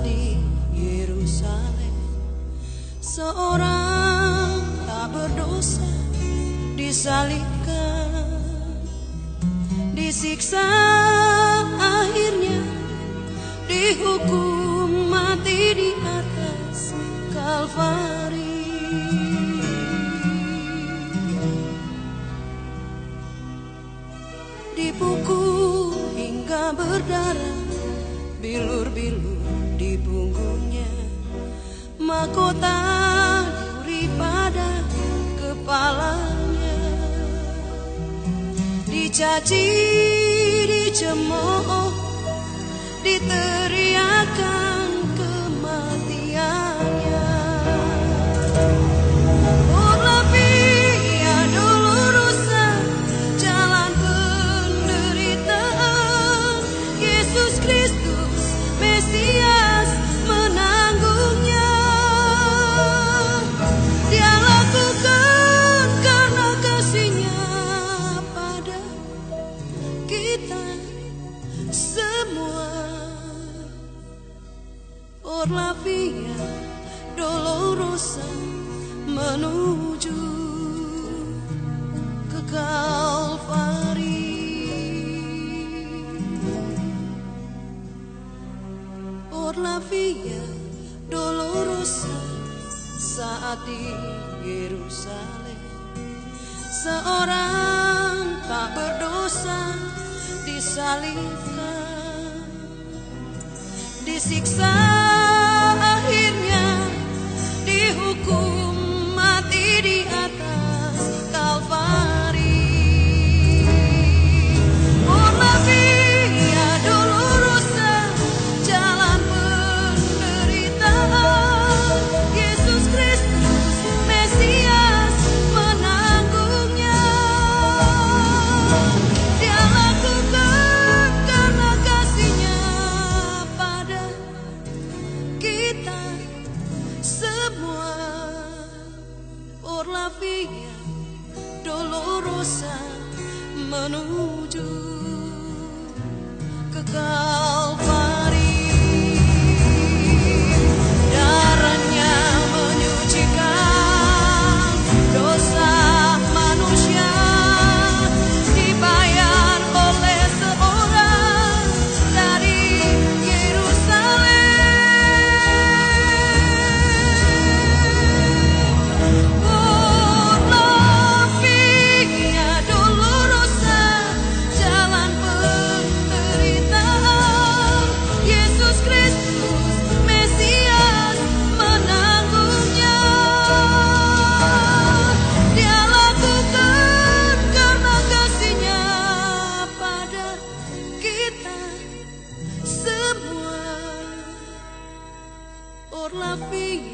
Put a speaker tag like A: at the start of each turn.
A: di Yerusalem. Seorang tak berdosa disalibkan. Disiksa akhirnya dihukum mati di atas Kalvari. Dipukul hingga berdarah bilur-bilur di punggungnya. Mahkota duri pada kepalanya. Dicaci dicemooh diteriakan Por la via dolorosa menuju ke Kalvari. Por la via dolorosa saat di Yerusalem. Seorang tak berdosa disalibkan Disiksa via dolorosa menuju ke not be